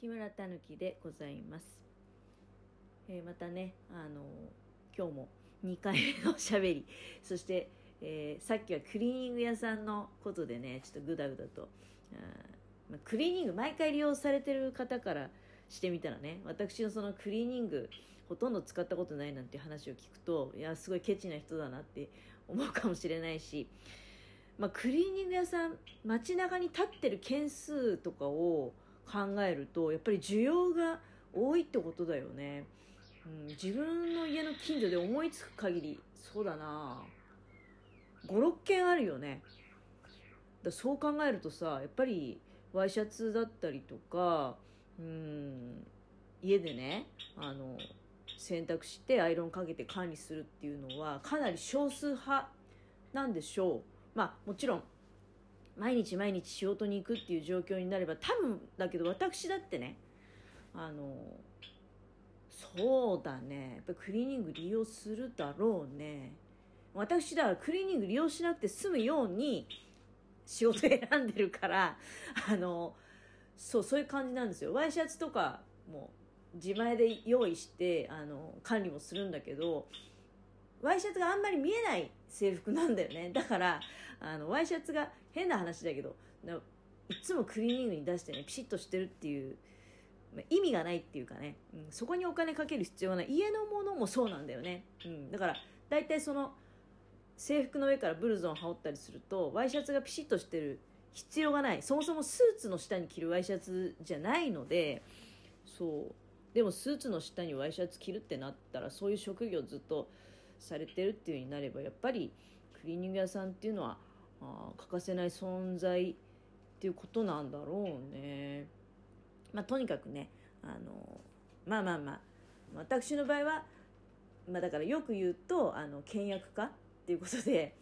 木村たぬきでございます、えーまたねあの今日も2回目のおしゃべり。そして、えーさっきはクリーニング屋さんのことでねちょっとグダグダとあまあクリーニング毎回利用されてる方からしてみたらね私のそのクリーニングほとんど使ったことないなんて話を聞くといやすごいケチな人だなって思うかもしれないし、まあ、クリーニング屋さん街中に立ってる件数とかを考えるとやっぱり需要が多いってことだよね、うん、自分の家の近所で思いつく限りそうだな。56件あるよね。だそう考えるとさやっぱりワイシャツだったりとかうん家でねあの洗濯してアイロンかけて管理するっていうのはかなり少数派なんでしょう。まあもちろん毎日毎日仕事に行くっていう状況になれば多分だけど私だってねあのそうだね。やっぱクリーニング利用するだろうね。私だからクリーニング利用しなくて済むように仕事選んでるから あのそうそういう感じなんですよ。ワイシャツとかも自前で用意してあの管理もするんだけどワイシャツがあんまり見えない制服なんだよね。だからあのワイシャツが変な話だけどないつもクリーニングに出してねピシッとしてるっていう意味がないっていうかね、うん、そこにお金かける必要がない。家のものもそうなんだよね、うん、だから大体その制服の上からブルゾン羽織ったりするとワイシャツがピシッとしてる必要がない。そもそもスーツの下に着るワイシャツじゃないのでそう。でもスーツの下にワイシャツ着るってなったらそういう職業ずっとされてるっていうようになればやっぱりクリーニング屋さんっていうのはあ欠かせない存在っていうことなんだろうね。まあ、とにかくねあのまあまあまあ私の場合は、まあ、だからよく言うとあの倹約家っていうことで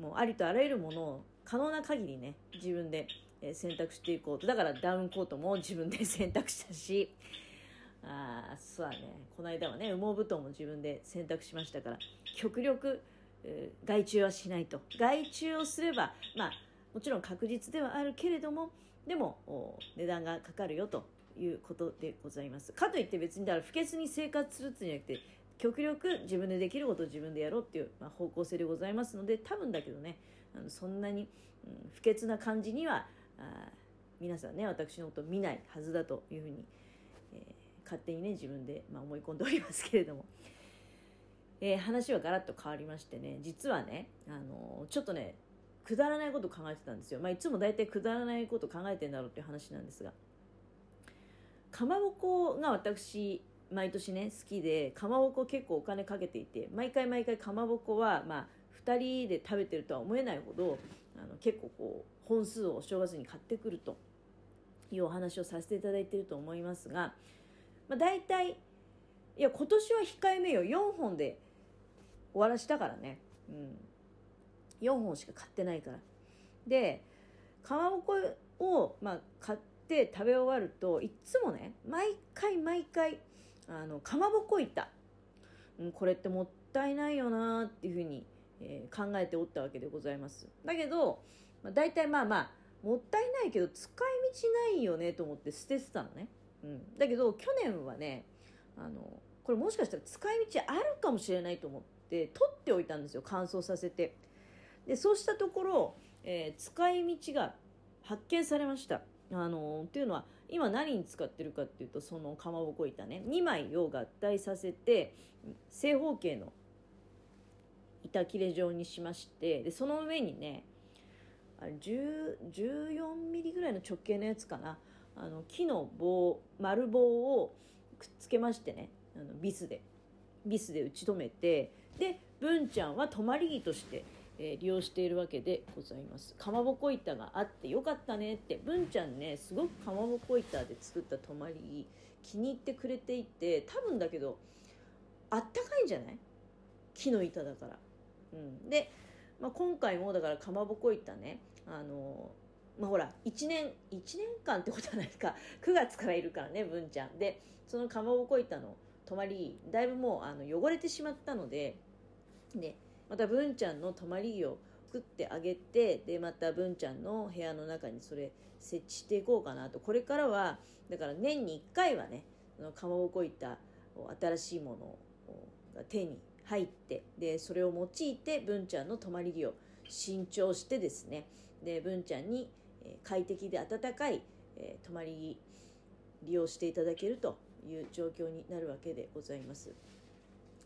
もうありとあらゆるものを可能な限りね自分で選択していこうとだからダウンコートも自分で 選択したしあそうだねこの間はね羽毛布団も自分で選択しましたから極力、外注はしないと。外注をすればまあもちろん確実ではあるけれどもでも値段がかかるよということでございます。かといって別にだから不潔に生活するっていうんじゃなくて極力自分でできることを自分でやろうっていう、まあ、方向性でございますので多分だけどねあのそんなに、うん不潔な感じには皆さんね私のこと見ないはずだというふうに、えー勝手にね自分で、まあ、思い込んでおりますけれども、えー話はガラッと変わりましてね実はね、あのーちょっとねくだらないこと考えてたんですよ、まあ、いつも大体くだらないこと考えてんだろうっていう話なんですが。かまぼこが私毎年ね好きでかまぼこ結構お金かけていて毎回毎回かまぼこはまあ2人で食べてるとは思えないほどあの結構こう本数をお正月に買ってくるというお話をさせていただいてると思いますが、まあ、大体いや今年は控えめよ。4本で終わらしたからね、うん、4本しか買ってないから。でかまぼこを、まあ、買って食べ終わるといつもね毎回毎回あのかまぼこ板、うん、これってもったいないよなっていうふうに、えー考えておったわけでございます。だけど、まあ、大体まあまあもったいないけど使い道ないよねと思って捨ててたのね、うん、だけど去年はねあのこれもしかしたら使い道あるかもしれないと思って取っておいたんですよ乾燥させて。でそうしたところ、えー使い道が発見されました。あのっていうのは今何に使ってるかっていうとそのかまぼこ板ね。2枚を合体させて正方形の板切れ状にしましてでその上にねあれ10 14ミリぐらいの直径のやつかな。あの木の棒丸棒をくっつけましてね。あのビスで。ビスで打ち止めてで文ちゃんは泊まり木として、えー利用しているわけでございます。かまぼこ板があってよかったねって。文ちゃんねすごくかまぼこ板で作った泊まり木気に入ってくれていて多分だけどあったかいんじゃない？木の板だから、うん、で、まあ、今回もだからかまぼこ板ねあのまあ、ほら1年1年間ってことはないか。9月からいるからね文ちゃん。でそのかまぼこ板の泊まりだいぶもうあの汚れてしまったのででまた文ちゃんの泊まり木を作ってあげてでまた文ちゃんの部屋の中にそれ設置していこうかなと。これからはだから年に1回はねそのかまぼこ板新しいものが手に入ってでそれを用いて文ちゃんの泊まり木を新調してですねで文ちゃんに快適で温かい泊まり木利用していただけるという状況になるわけでございます。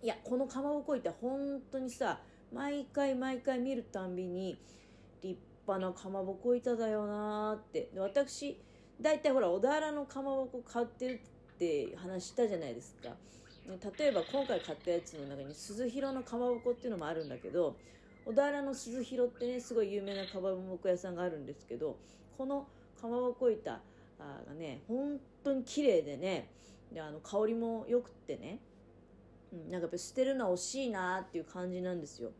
いやこのかまぼこ板本当にさ毎回毎回見るたんびに立派なかまぼこ板だよなってで私大体ほら小田原のかまぼこ買ってるって話したじゃないですか例えば今回買ったやつの中に鈴広のかまぼこっていうのもあるんだけど小田原の鈴広ってねすごい有名なかまぼこ屋さんがあるんですけどこのかまぼこ板がね本当に綺麗でねであの香りも良くってね、うん、なんかやっぱ捨てるのは惜しいなっていう感じなんですよ。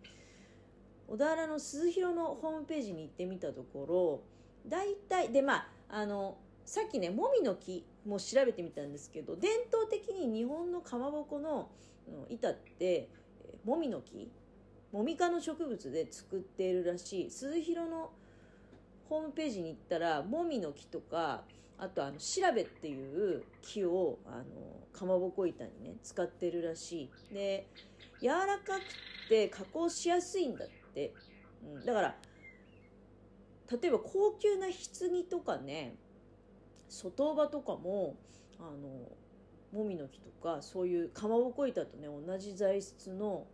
小田原の鈴広のホームページに行ってみたところ大体でまああのさっきねもみの木も調べてみたんですけど伝統的に日本のかまぼこの板ってもみの木もみ科の植物で作っているらしい。鈴広のホームページに行ったらもみの木とかあとあの調べっていう木をあのかまぼこ板にね使ってるらしい。で柔らかくて加工しやすいんだって、うん、だから例えば高級な棺とかね外場とかもあのもみの木とかそういうかまぼこ板とね同じ材質の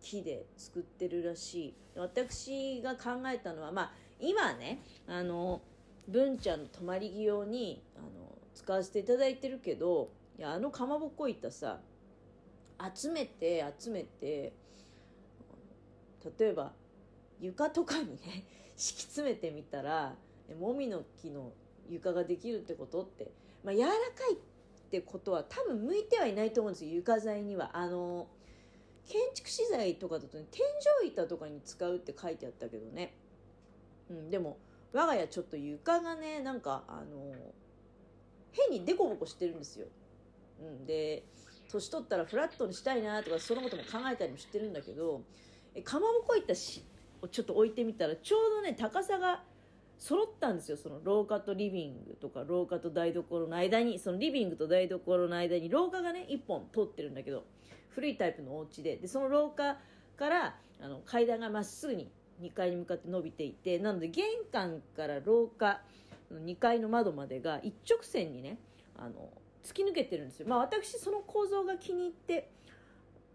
木で作ってるらしい。私が考えたのはまあ今ねあの文ちゃんの泊まり木用にあの使わせていただいてるけどいやあのかまぼこ板さ集めて集めて例えば床とかにね 敷き詰めてみたらもみの木の床ができるってことって、まあ、柔らかいってことは多分向いてはいないと思うんですよ床材には。あの建築資材とかだとね天井板とかに使うって書いてあったけどね、うん、でも我が家ちょっと床がねなんかあの変にデコボコしてるんですよ、うん、で年取ったらフラットにしたいなとかそのことも考えたりもしてるんだけどかまぼこ板しをちょっと置いてみたらちょうどね高さが揃ったんですよ。その廊下とリビングとか廊下と台所の間にそのリビングと台所の間に廊下がね1本通ってるんだけど古いタイプのお家で。でその廊下からあの階段がまっすぐに2階に向かって伸びていてなので玄関から廊下2階の窓までが一直線にねあの突き抜けてるんですよ。まあ私その構造が気に入って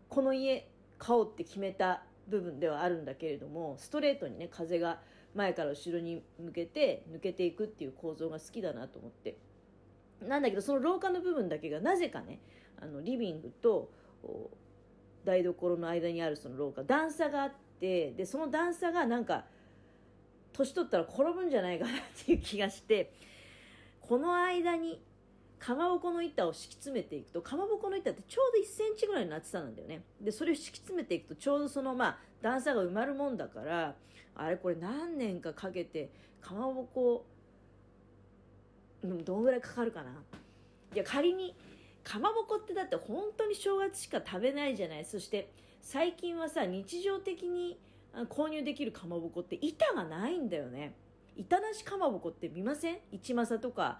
この家買おうって決めた部分ではあるんだけれどもストレートにね風が前から後ろに向けて抜けていくっていう構造が好きだなと思って。なんだけどその廊下の部分だけがなぜかねあのリビングと台所の間にあるその廊下段差があってでその段差がなんか年取ったら転ぶんじゃないかなっていう気がしてこの間にかまぼこの板を敷き詰めていくとかまぼこの板ってちょうど1センチぐらいの厚さなんだよね。でそれを敷き詰めていくとちょうどそのまあ段差が埋まるもんだからあれこれ何年かかけてかまぼこどんぐらいかかるかな。いや仮にかまぼこってだって本当に正月しか食べないじゃない。そして最近はさ日常的に購入できるかまぼこって板がないんだよね。板なしかまぼこって見ません？一政とか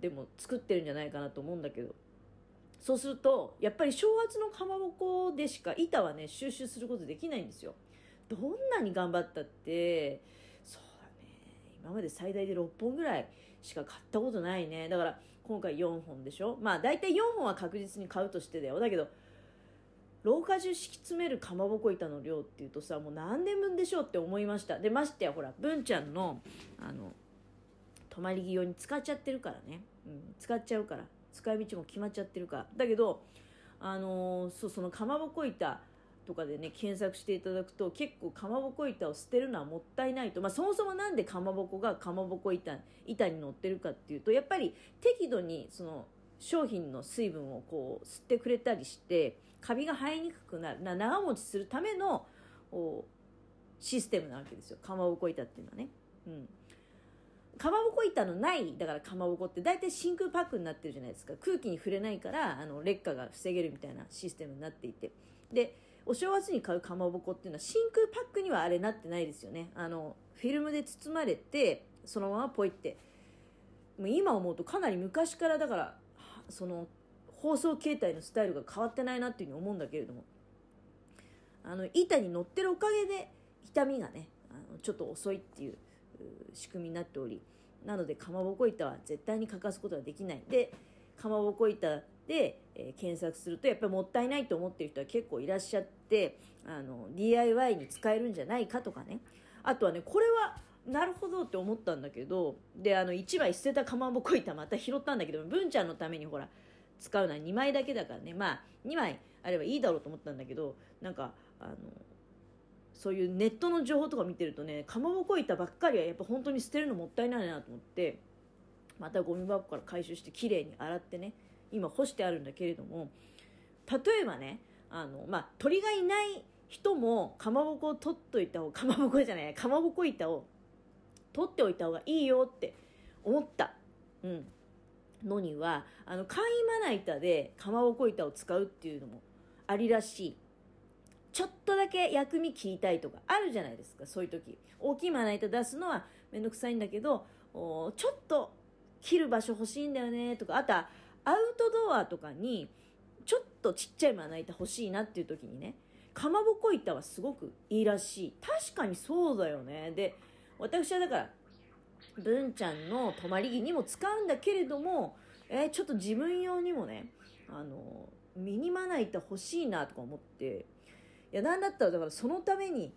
でも作ってるんじゃないかなと思うんだけど。そうするとやっぱり正月のかまぼこでしか板はね収集することできないんですよ。どんなに頑張ったってそうだね。今まで最大で6本ぐらいしか買ったことないね。だから今回4本でしょ？まあ大体4本は確実に買うとしてだよ。だけど廊下中敷き詰めるかまぼこ板の量っていうとさもう何年分でしょうって思いました。でましてやほら文ちゃんのあの泊まり木用に使っちゃってるからね、うん、使っちゃうから。使い道も決まっちゃってるから。だけどあの、そうそのかまぼこ板とかでね検索していただくと結構かまぼこ板を捨てるのはもったいないと、まあ、そもそも何でかまぼこがかまぼこ板板に乗ってるかっていうとやっぱり適度にその商品の水分をこう吸ってくれたりしてカビが生えにくくなるな長持ちするためのシステムなわけですよ。かまぼこ板っていうのはね。うん。かまぼこ板のないだからかまぼこって大体真空パックになってるじゃないですか。空気に触れないからあの劣化が防げるみたいなシステムになっていて。でお正月に買うかまぼこっていうのは真空パックにはあれなってないですよね。あのフィルムで包まれてそのままポイって。もう今思うとかなり昔からだからその放送形態のスタイルが変わってないなっていうふうに思うんだけれども。あの板に乗ってるおかげで痛みがねあのちょっと遅いっていう仕組みになっておりなのでかまぼこ板は絶対に欠かすことができない。でかまぼこ板で、えー、検索するとやっぱりもったいないと思ってる人は結構いらっしゃってあの DIY に使えるんじゃないかとかね。あとはねこれはなるほどって思ったんだけどであの1枚捨てたかまぼこ板また拾ったんだけど文ちゃんのためにほら使うのは2枚だけだからね。まあ2枚あればいいだろうと思ったんだけどなんかあのそういうネットの情報とか見てるとねかまぼこ板ばっかりはやっぱ本当に捨てるのもったいないなと思ってまたゴミ箱から回収してきれいに洗ってね今干してあるんだけれども例えばねあの、まあ、鳥がいない人もかまぼこを取っといた方かまぼこじゃないかまぼこ板を取っておいた方がいいよって思った、うん、のにはあの簡易まな板でかまぼこ板を使うっていうのもありらしい。ちょっとだけ薬味切りたいとかあるじゃないですかそういう時。大きいまな板出すのはめんどくさいんだけどちょっと切る場所欲しいんだよねとか。あとはアウトドアとかにちょっとちっちゃいまな板欲しいなっていう時にねかまぼこ板はすごくいいらしい。確かにそうだよね。で私はだから文ちゃんの泊まり木にも使うんだけれども、えー、ちょっと自分用にもねあのミニまな板欲しいなとか思って。いやなんだったらだからそのために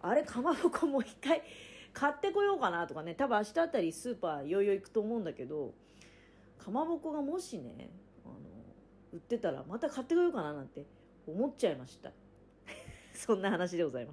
あれかまぼこもう一回 買ってこようかなとかね。多分明日あたりスーパーいよいよ行くと思うんだけどかまぼこがもしねあの売ってたらまた買ってこようかななんて思っちゃいました。そんな話でございます。